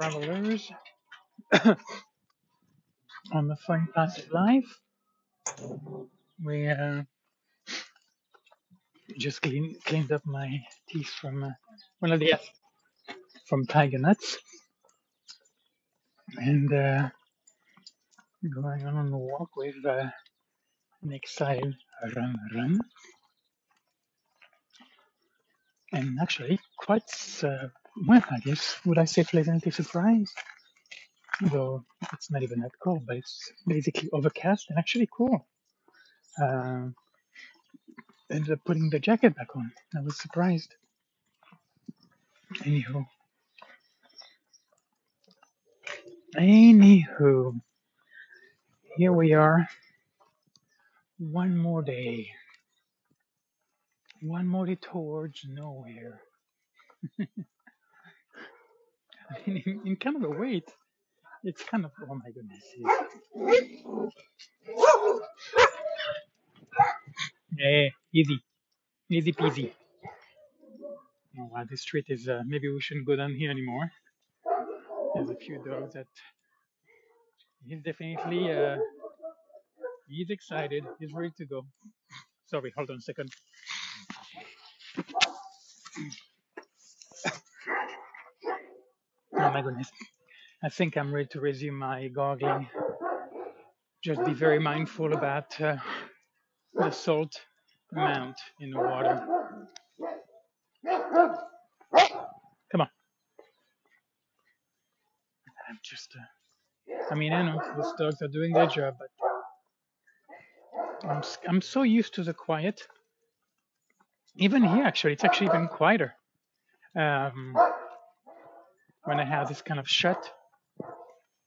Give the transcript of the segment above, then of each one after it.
travelers on the fun path of life. We uh, just clean, cleaned up my teeth from uh, one of the from tiger nuts and uh, going on a walk with uh, an excited run run and actually quite uh, well, I guess would I say pleasantly surprised. Though it's not even that cold, but it's basically overcast and actually cool. Uh, ended up putting the jacket back on. I was surprised. Anywho, anywho, here we are. One more day. One more day towards nowhere. in, in kind of a it's, it's kind of oh my goodness. Yeah, easy, easy peasy. Oh wow, this street is. Uh, maybe we shouldn't go down here anymore. There's a few dogs that he's definitely. Uh, he's excited. He's ready to go. Sorry, hold on a second. Oh my goodness. I think I'm ready to resume my gargling. Just be very mindful about uh, the salt amount in the water. Come on. I'm just. Uh, I mean, I know those dogs are doing their job, but I'm I'm so used to the quiet. Even here, actually, it's actually even quieter. Um, when I have this kind of shut.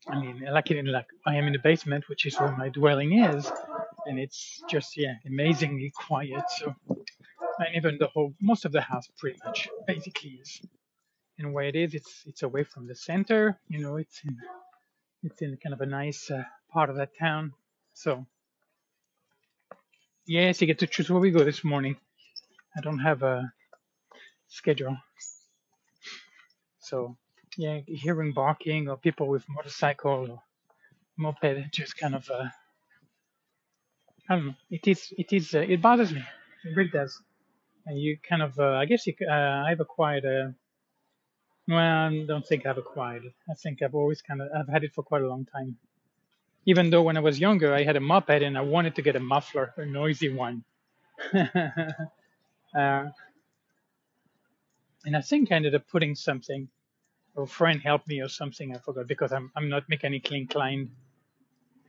I mean, like in like I am in the basement, which is where my dwelling is, and it's just yeah, amazingly quiet. So, and even the whole most of the house pretty much basically is in where it is. It's it's away from the center. You know, it's in it's in kind of a nice uh, part of that town. So yes, you get to choose where we go this morning. I don't have a schedule, so yeah, hearing barking or people with motorcycle or moped just kind of uh, I don't know. It is it is uh, it bothers me. It really does. And you kind of uh, I guess you, uh, I've acquired a well I don't think I've acquired. I think I've always kind of I've had it for quite a long time. Even though when I was younger I had a moped and I wanted to get a muffler, a noisy one. uh, and I think I ended up putting something. Or a friend helped me or something. I forgot because I'm I'm not mechanically inclined,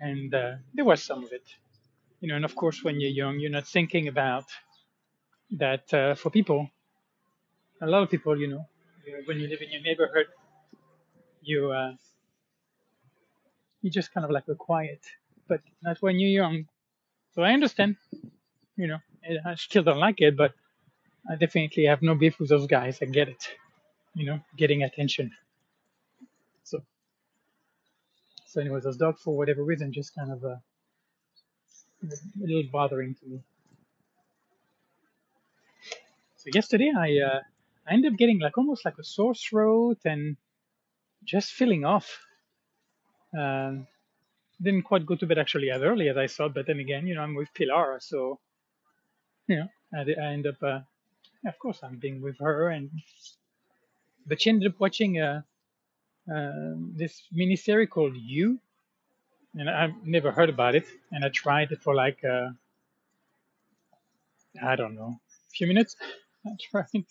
and uh, there was some of it. You know, and of course when you're young, you're not thinking about that uh, for people a lot of people, you know, when you live in your neighborhood, you uh, you just kind of like the quiet, but not when you're young. So I understand, you know, I still don't like it, but I definitely have no beef with those guys. I get it, you know, getting attention. So so anyways, those dogs for whatever reason just kind of uh, a little bothering to me. So yesterday I uh, I ended up getting like almost like a sore throat and just feeling off. Um, didn't quite go to bed actually as early as I thought, but then again, you know, I'm with Pilar, so you know, I, I end up, uh, of course, I'm being with her, and but she ended up watching uh, uh, this miniseries called You, and I've never heard about it, and I tried it for like uh, I don't know, a few minutes. I tried,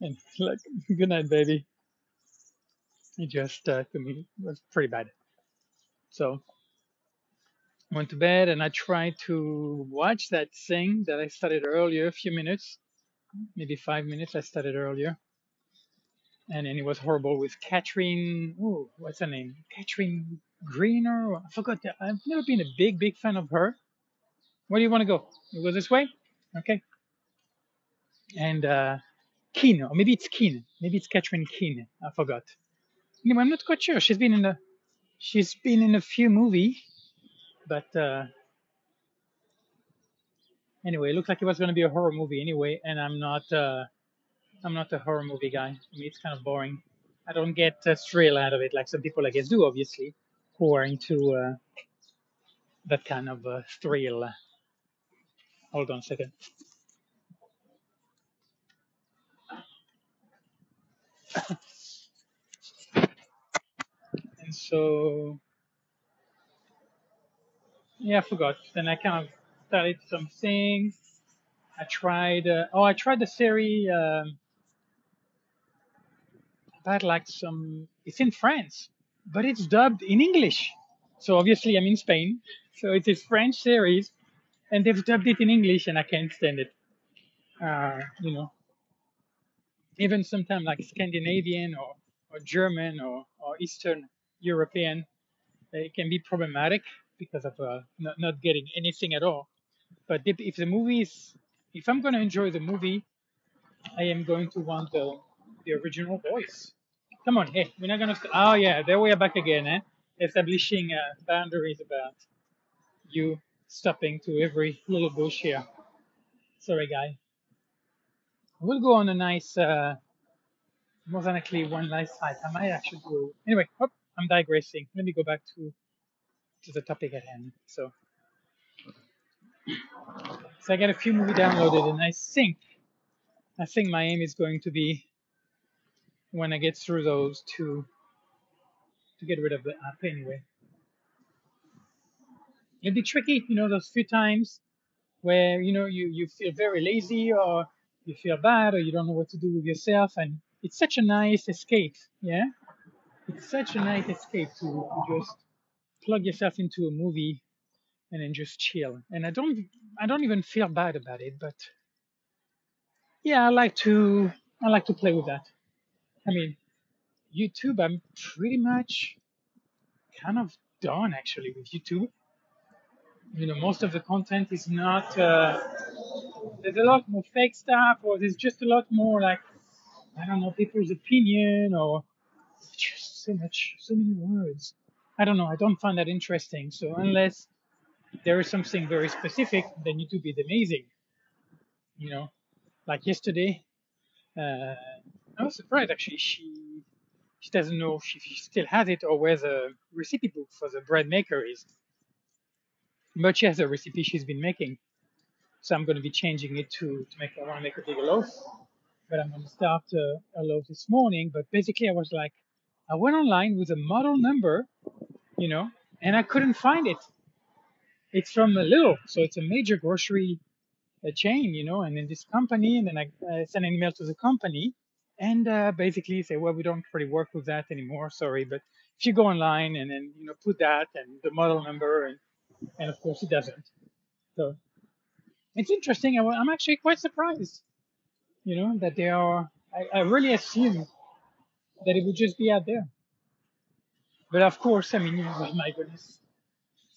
and like, good night, baby. It just uh, to me was pretty bad. So went to bed, and I tried to watch that thing that I started earlier, a few minutes, maybe five minutes. I started earlier and then it was horrible with Catherine. Oh, what's her name? Catherine Greener. I forgot. That. I've never been a big, big fan of her. Where do you want to go? You go this way. Okay. And uh, Keane, or maybe it's Keane. Maybe it's Catherine Keane. I forgot. Anyway, I'm not quite sure. She's been in a she's been in a few movies, but uh, anyway, it looked like it was going to be a horror movie anyway, and I'm not uh, I'm not a horror movie guy. I mean, it's kind of boring. I don't get a thrill out of it like some people, I guess, do, obviously, who are into uh, that kind of uh, thrill. Hold on a second. And so, yeah, I forgot. Then I kind of started some things. I tried, uh, oh, I tried the series um, about like some, it's in France, but it's dubbed in English. So obviously I'm in Spain. So it is French series and they've dubbed it in English and I can't stand it. Uh, you know, even sometimes like Scandinavian or, or German or, or Eastern European, it can be problematic because of uh, not, not getting anything at all. But if, if the movie is, if I'm going to enjoy the movie, I am going to want the, the original voice. Come on, hey, we're not to. Oh, yeah, there we are back again, eh? Establishing uh, boundaries about you stopping to every little bush here. Sorry, guy. We'll go on a nice, uh, more than likely one nice hike. I might actually go. Anyway, oh, I'm digressing. Let me go back to to the topic at hand. So, so I got a few movie downloaded, and I think, I think my aim is going to be when I get through those to to get rid of the app anyway. It'd be tricky, you know, those few times where you know you you feel very lazy or you feel bad or you don't know what to do with yourself, and it's such a nice escape, yeah. It's such a nice escape to just plug yourself into a movie and then just chill. And I don't I don't even feel bad about it, but yeah, I like to I like to play with that. I mean, YouTube, I'm pretty much kind of done actually with YouTube. You know, most of the content is not. Uh, there's a lot more fake stuff, or there's just a lot more like I don't know people's opinion, or just so much, so many words. I don't know. I don't find that interesting. So unless there is something very specific, then YouTube is amazing. You know, like yesterday, uh, I was surprised actually. She she doesn't know if she still has it or where the recipe book for the bread maker is. But she has a recipe she's been making. So I'm going to be changing it to, to make, I want to make a bigger loaf. But I'm going to start uh, a loaf this morning. But basically, I was like, I went online with a model number, you know, and I couldn't find it. It's from a Lidl, so it's a major grocery uh, chain, you know, and then this company, and then I uh, sent an email to the company, and uh, basically say, well, we don't really work with that anymore, sorry, but if you go online and then you know put that and the model number, and and of course it doesn't. So it's interesting. I, I'm actually quite surprised, you know, that they are. I, I really assumed that it would just be out there. But of course, I mean, oh my goodness,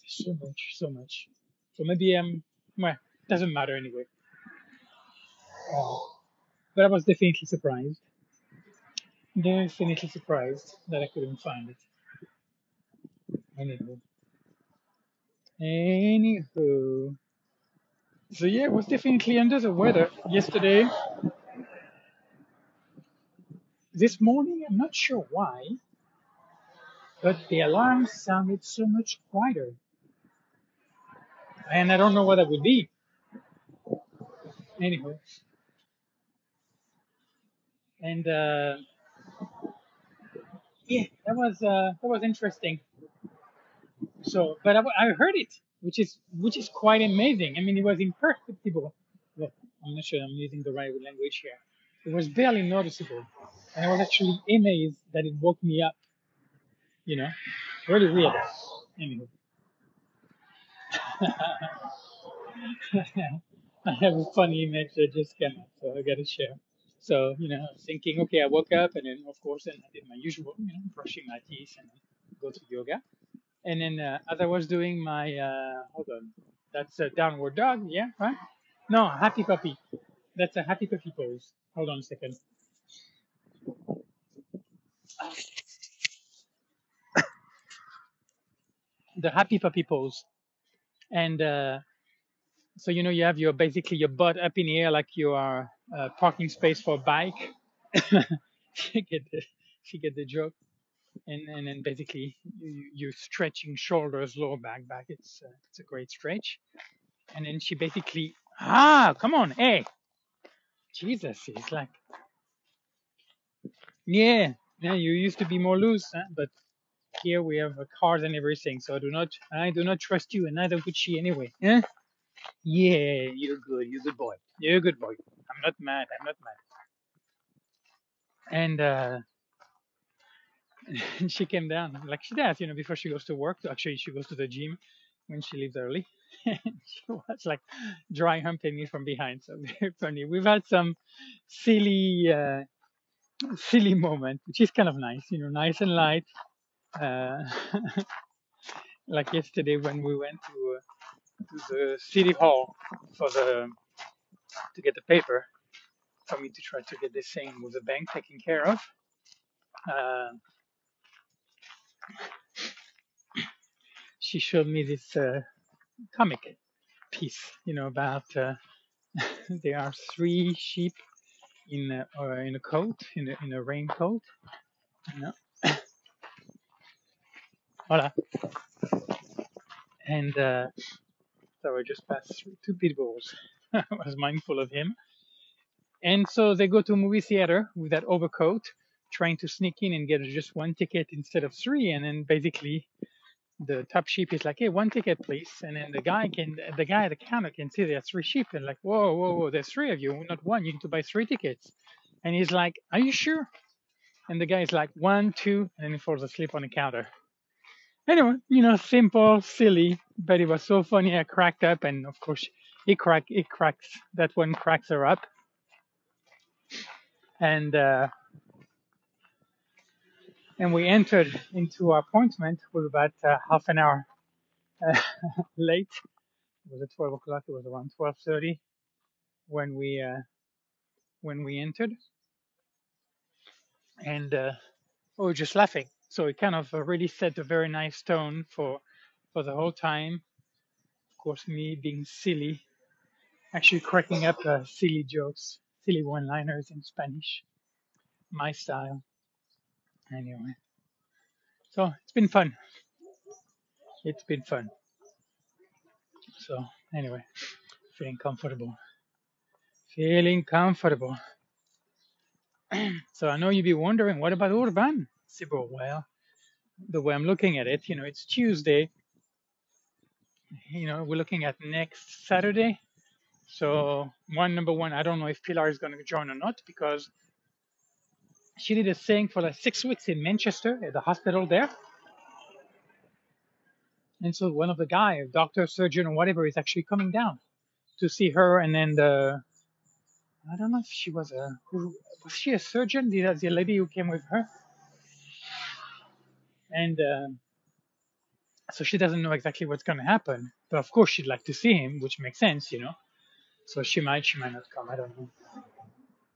so much, so much. So maybe um, well, doesn't matter anyway. Uh, but I was definitely surprised. Definitely surprised that I couldn't find it. Anywho. Anywho. So yeah, I was definitely under the weather yesterday. This morning, I'm not sure why, but the alarm sounded so much quieter. And I don't know what that would be. Anyway. And uh, yeah, that was uh, that was interesting. So, but I, I heard it, which is which is quite amazing. I mean, it was imperceptible. I'm not sure I'm using the right language here. It was barely noticeable, and I was actually amazed that it woke me up. You know, really weird. Anyway. I have a funny image that just came up, so I gotta share. So, you know, thinking, okay, I woke up and then, of course, then I did my usual, you know, brushing my teeth and go to yoga. And then uh, as I was doing my, uh, hold on, that's a downward dog, yeah, right? No, happy puppy. That's a happy puppy pose. Hold on a second. the happy puppy pose. And uh, so, you know, you have your basically your butt up in the air like you are a parking space for a bike. She get the get the joke, and and then basically you, you're stretching shoulders, lower back, back. It's uh, it's a great stretch, and then she basically ah come on hey. Jesus it's like yeah yeah you used to be more loose huh? but here we have cars and everything so I do not I do not trust you and neither would she anyway yeah yeah you're good you're a good boy you're a good boy I'm not mad I'm not mad and uh she came down like she does, you know, before she goes to work. Actually, she goes to the gym when she leaves early. she was like dry humping me from behind. So very funny. We've had some silly, uh, silly moment, which is kind of nice, you know, nice and light. Uh, like yesterday when we went to, uh, to the city hall for the to get the paper for me to try to get this thing with the bank taken care of. Uh, she showed me this uh, comic piece, you know, about uh, there are three sheep in a, or in a coat, in a, in a raincoat. You know. Voila. And uh, so I just passed through two pitbulls. I was mindful of him. And so they go to a movie theater with that overcoat, trying to sneak in and get just one ticket instead of three. And then basically the top sheep is like, hey, one ticket, please. And then the guy can, the guy at the counter can see there are three sheep and like, whoa, whoa, whoa, there's three of you, not one. You need to buy three tickets. And he's like, are you sure? And the guy is like, one, two, and then he falls asleep on the counter. Anyway, you know, simple, silly, but it was so funny. I cracked up, and of course, he crack, it cracks. That one cracks her up, and uh, and we entered into our appointment with about uh, half an hour uh, late. It was at 12 o'clock. It was around 12:30 when we uh, when we entered, and uh, we were just laughing. So it kind of really set a very nice tone for for the whole time. Of course, me being silly, actually cracking up uh, silly jokes, silly one-liners in Spanish, my style. Anyway, so it's been fun. It's been fun. So anyway, feeling comfortable. Feeling comfortable. So I know you'd be wondering, what about Urban? Sibyl, well, the way I'm looking at it, you know, it's Tuesday. You know, we're looking at next Saturday. So one number one, I don't know if Pilar is going to join or not because she did a thing for like six weeks in Manchester at the hospital there. And so one of the guy, doctor, surgeon, or whatever, is actually coming down to see her. And then the, I don't know if she was a, was she a surgeon? The, the lady who came with her. And uh, so she doesn't know exactly what's going to happen. But of course, she'd like to see him, which makes sense, you know. So she might, she might not come. I don't know.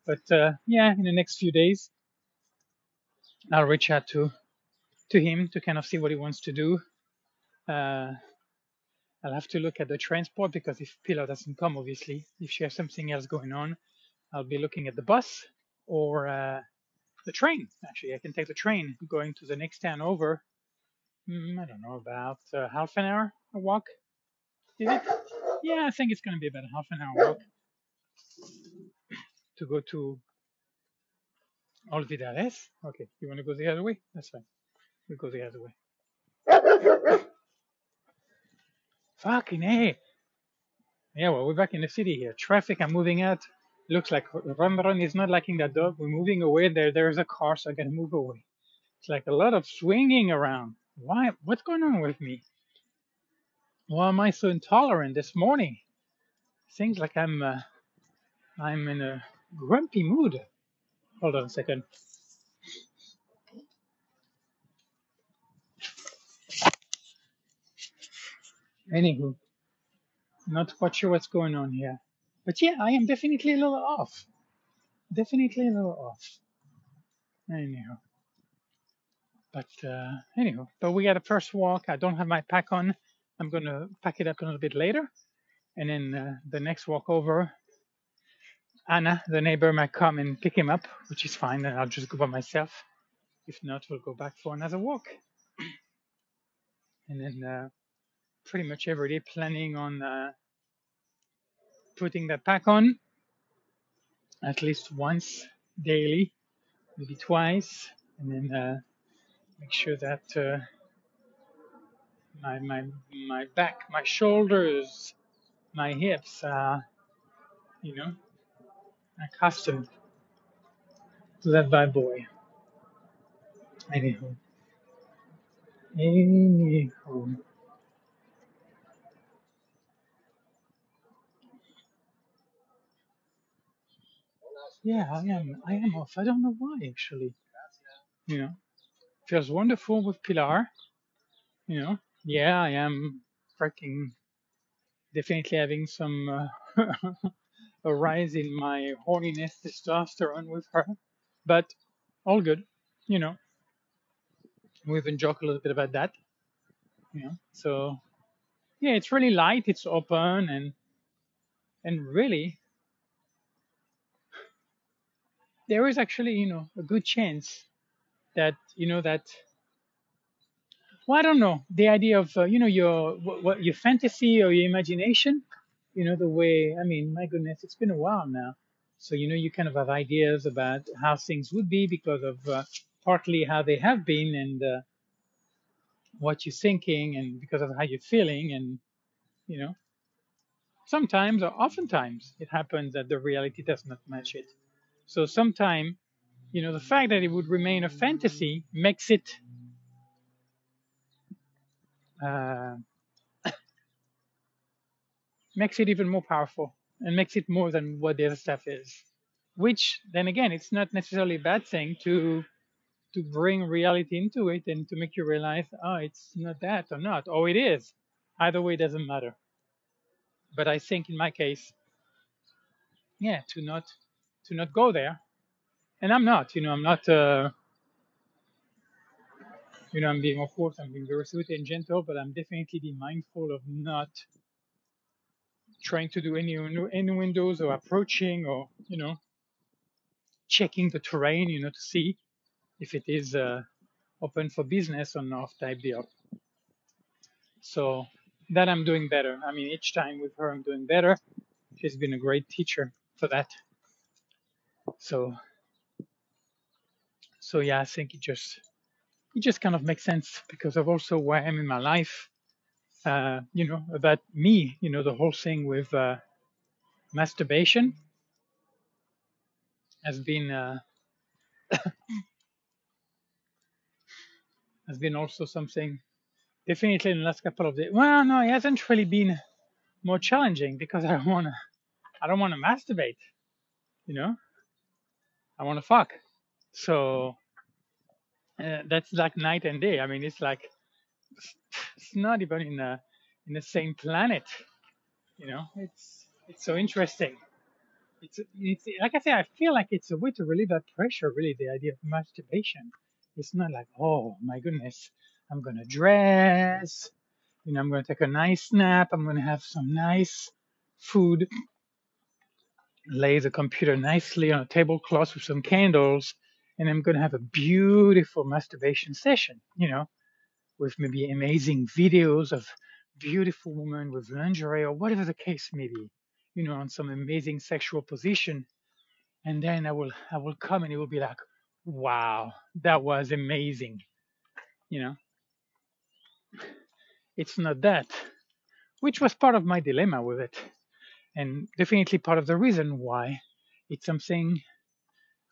But uh, yeah, in the next few days, I'll reach out to to him to kind of see what he wants to do. Uh, I'll have to look at the transport because if Pilar doesn't come, obviously, if she has something else going on, I'll be looking at the bus or uh, the train. Actually, I can take the train going to the next town over. Mm, I don't know, about uh, half an hour a walk. Is it? Yeah, I think it's going to be about a half an hour walk to go to Olvidades. Okay, you want to go the other way? That's fine. We'll go the other way. Fucking hey. Yeah, well, we're back in the city here. Traffic, I'm moving out. Looks like Rembrandt is not liking that dog. We're moving away. There, there's a car, so I gotta move away. It's like a lot of swinging around. Why? What's going on with me? Why am I so intolerant this morning? Seems like I'm, uh, I'm in a grumpy mood. Hold on a second. Anywho, not quite sure what's going on here. But yeah, I am definitely a little off. Definitely a little off. Anyhow. But uh, anyhow, but we got a first walk. I don't have my pack on. I'm gonna pack it up a little bit later, and then uh, the next walk over. Anna, the neighbor, might come and pick him up, which is fine, and I'll just go by myself. If not, we'll go back for another walk. And then uh, pretty much every day planning on uh, putting that pack on at least once daily, maybe twice, and then uh, make sure that uh, my, my, my back, my shoulders, my hips are, you know, accustomed to that bad boy. Anyhow, anyhow. Yeah, I am. I am off. I don't know why actually. You know, feels wonderful with Pilar. You know, yeah, I am freaking definitely having some uh, a rise in my horniness testosterone with her, but all good. You know, we even joke a little bit about that. You know, so yeah, it's really light. It's open and and really there is actually you know a good chance that you know that well i don't know. The idea of uh, you know your what, your fantasy or your imagination you know the way i mean my goodness it's been a while now. So you know you kind of have ideas about how things would be because of uh, partly how they have been and uh, what you're thinking and because of how you're feeling and you know. Sometimes or oftentimes it happens that the reality does not match it. So sometimes you know the fact that it would remain a fantasy makes it uh, makes it even more powerful and makes it more than what the other stuff is. Which then again, it's not necessarily a bad thing to to bring reality into it and to make you realize, oh, it's not that or not, or it is. Either way, it doesn't matter. But I think in my case, yeah, to not to not go there, and I'm not, you know, I'm not, uh, you know, I'm being of course I'm being very sweet and gentle, but I'm definitely being mindful of not trying to do any any windows or approaching or you know checking the terrain, you know, to see if it is uh, open for business or not type deal. So that I'm doing better. I mean, each time with her, I'm doing better. She's been a great teacher for that. So, so yeah, I think it just it just kind of makes sense because of also where I am in my life. Uh, you know, about me. You know, the whole thing with uh, masturbation has been uh, has been also something definitely in the last couple of days. Well, no, it hasn't really been more challenging because I wanna I don't wanna masturbate. You know, I wanna fuck. So uh, that's like night and day. I mean, it's like it's not even in the in the same planet. You know, it's it's so interesting. It's it's like I say, I feel like it's a way to relieve that pressure. Really, the idea of masturbation. It's not like, oh my goodness, I'm gonna dress. You know, I'm gonna take a nice nap. I'm gonna have some nice food. Lay the computer nicely on a tablecloth with some candles, and I'm gonna have a beautiful masturbation session. You know, with maybe amazing videos of beautiful women with lingerie or whatever the case may be, you know, on some amazing sexual position. And then I will I will come and it will be like, wow, that was amazing. You know, it's not that, which was part of my dilemma with it. And definitely part of the reason why it's something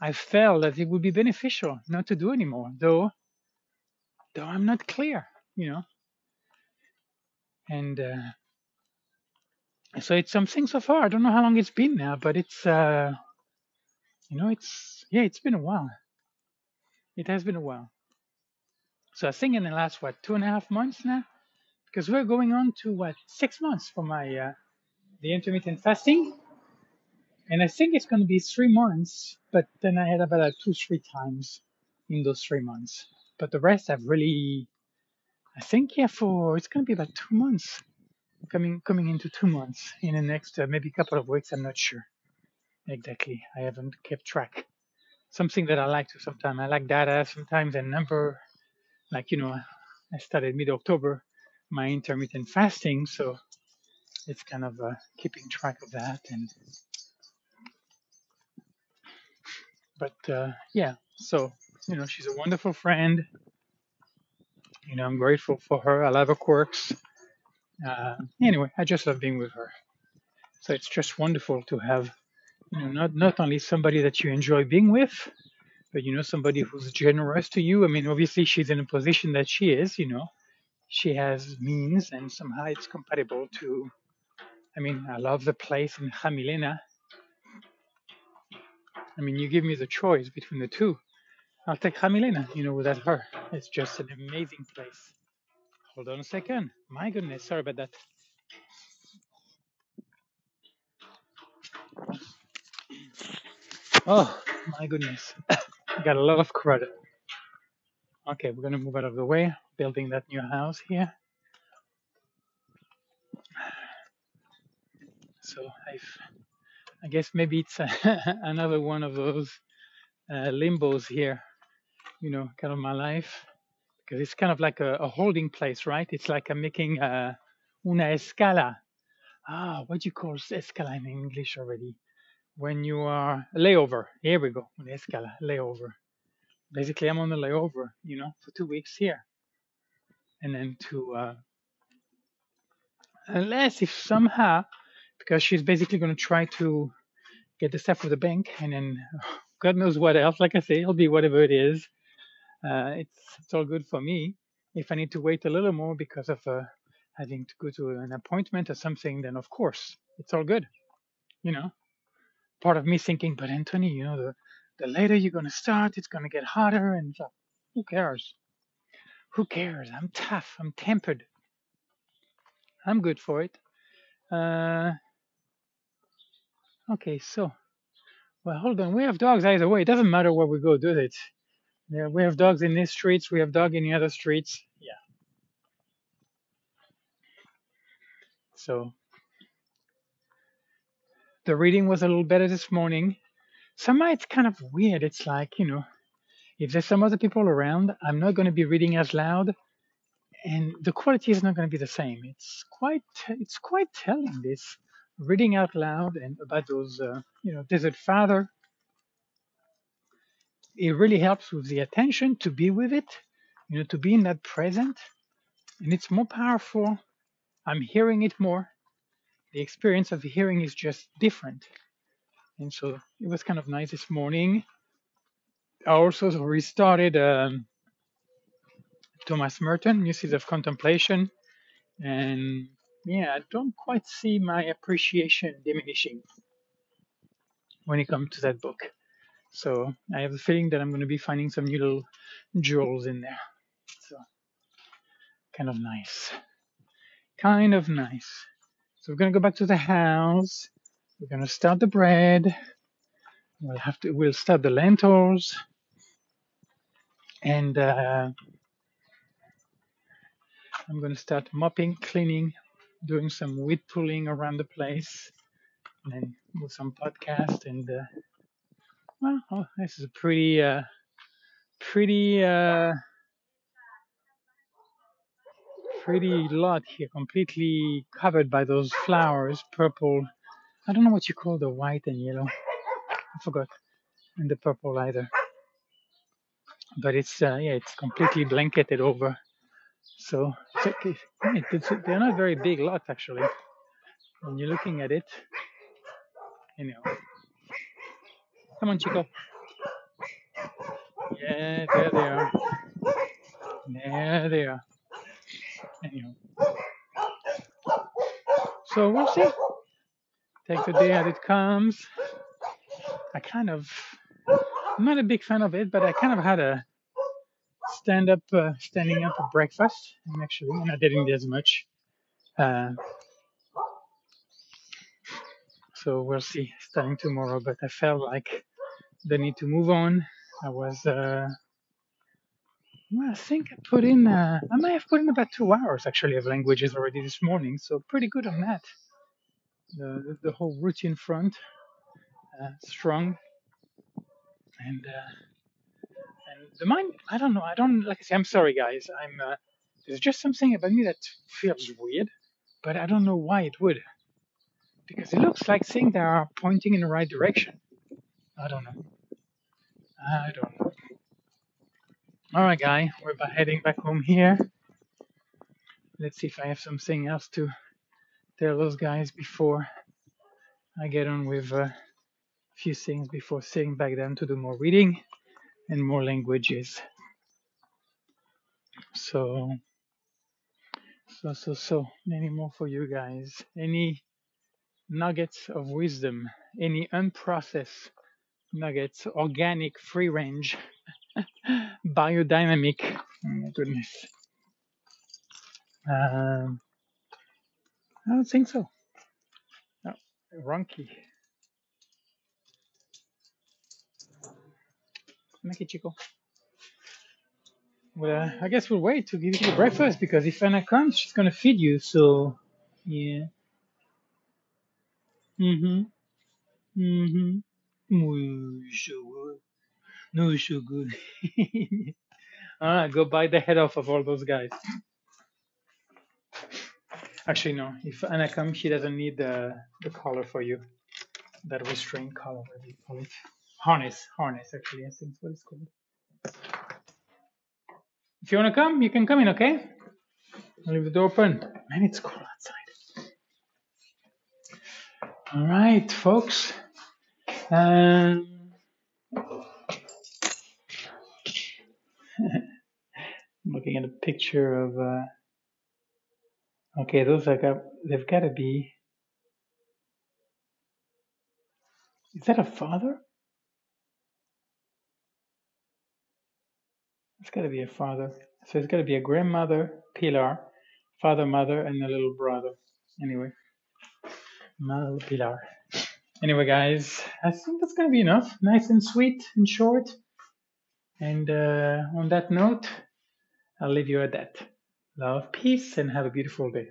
I felt that it would be beneficial not to do anymore, though though I'm not clear, you know. And uh, so it's something so far. I don't know how long it's been now, but it's uh, you know, it's yeah, it's been a while. It has been a while. So I think in the last what two and a half months now, because we're going on to what six months for my uh, the intermittent fasting, and I think it's going to be three months. But then I had about two three times in those three months. But the rest I've really, I think yeah, for it's going to be about two months coming coming into two months in the next uh, maybe couple of weeks. I'm not sure. exactly. I haven't kept track. Something that I like to sometimes. I like data sometimes and number. Like you know, I started mid-October my intermittent fasting, so it's kind of uh, keeping track of that. And but uh, yeah, so you know, she's a wonderful friend. You know, I'm grateful for her. I love her quirks. Uh, anyway, I just love being with her. So it's just wonderful to have, you know, not not only somebody that you enjoy being with, but you know, somebody who's generous to you. I mean, obviously she's in a position that she is. You know, she has means, and somehow it's compatible to. I mean, I love the place in Jamilena. I mean, you give me the choice between the two. I'll take Jamilena, you know, without her. It's just an amazing place. Hold on a second. My goodness, sorry about that. Oh, my goodness. Got a lot of credit. Okay, we're gonna move out of the way, building that new house here. So I've, I guess maybe it's another one of those uh, limbos here, you know, kind of my life, because it's kind of like a, a holding place, right? It's like I'm making a una escala. Ah, what do you call escala in English already? When you are layover. Here we go, una escala, layover. Basically, I'm on the layover, you know, for two weeks here, and then to uh, unless if somehow because she's basically going to try to get the stuff with the bank and then god knows what else. Like i say it'll be whatever it is. Uh, it's it's all good for me. If i need to wait a little more because of uh, having to go to an appointment or something then of course it's all good. You know? Part of me thinking but anthony you know the, the later you're going to start it's going to get harder, and so, who cares? Who cares? I'm tough. I'm tempered. I'm good for it. Uh, okay so Well, hold on. We have dogs either way. It doesn't matter where we go, does it? Yeah, we have dogs in these streets. We have dog in the other streets. Yeah. So the reading was a little better this morning. Somehow it's kind of weird. It's like you know, if there's some other people around, I'm not going to be reading as loud, and the quality is not going to be the same. It's quite it's quite telling this reading out loud and about those uh, you know desert father. It really helps with the attention to be with it, you know, to be in that present, and it's more powerful. I'm hearing it more. The experience of hearing is just different, and so it was kind of nice this morning. I also restarted um, Thomas Merton, Uses of Contemplation, and yeah, I don't quite see my appreciation diminishing when it comes to that book. So I have a feeling that I'm going to be finding some new little jewels in there. So kind of nice, kind of nice. So we're going to go back to the house. We're going to start the bread. We'll have to. We'll start the lentils, and uh, I'm going to start mopping, cleaning, doing some weed pulling around the place, and with some podcast. And uh, well, oh, this is a pretty, uh, pretty, uh, pretty lot here, completely covered by those flowers, purple. I don't know what you call the white and yellow. I forgot, and the purple either. But it's uh, yeah, it's completely blanketed over. So they're not very big lots actually. When you're looking at it, you know. Come on, Chico. Yeah, there they are. There they are. Anyhow. So we'll see. Take the day as it comes. I kind of, I'm not a big fan of it, but I kind of had a stand up, uh, standing up for breakfast. And actually, I'm not doing as much. Uh, so we'll see starting tomorrow. But I felt like the need to move on. I was, uh, well, I think I put in, uh, I might have put in about two hours actually of languages already this morning. So pretty good on that. The, the whole routine front. uh, strong, and uh, and the mind. I don't know. I don't like I say. I'm sorry, guys. I'm. Uh, there's just something about me that feels weird, but I don't know why it would. Because it looks like things that are pointing in the right direction. I don't know. I don't know. All right, guy. We're heading back home here. Let's see if I have something else to tell those guys before I get on with uh, a few things before sitting back down to do more reading and more languages. So, so, so, so, many more for you guys. Any nuggets of wisdom, any unprocessed nuggets, organic, free range, biodynamic. Oh my goodness. Um, I don't think so. No, wrong key. Make it, Chico. Well, uh, I guess we'll wait to give you breakfast because if Anna comes, she's gonna feed you. So, yeah. Mhm. Mhm. So good. No, so good. all right, go bite the head off of all those guys. Actually, no. If Anna comes, she doesn't need the the collar for you. That restraint collar, whatever you call it. Harness, harness. Actually, I think what it's called. If you wanna come, you can come in. Okay? I'll leave the door open. Man, it's cold outside. All right, folks. Um, looking at a picture of. Uh, okay, those are got. They've got to be. Is that a father? It's got to be a father. So it's got to be a grandmother, Pilar, father, mother, and a little brother. Anyway, my Pilar. Anyway, guys, I think that's gonna be enough. Nice and sweet and short. And uh, on that note, I'll leave you at that. Love, peace, and have a beautiful day.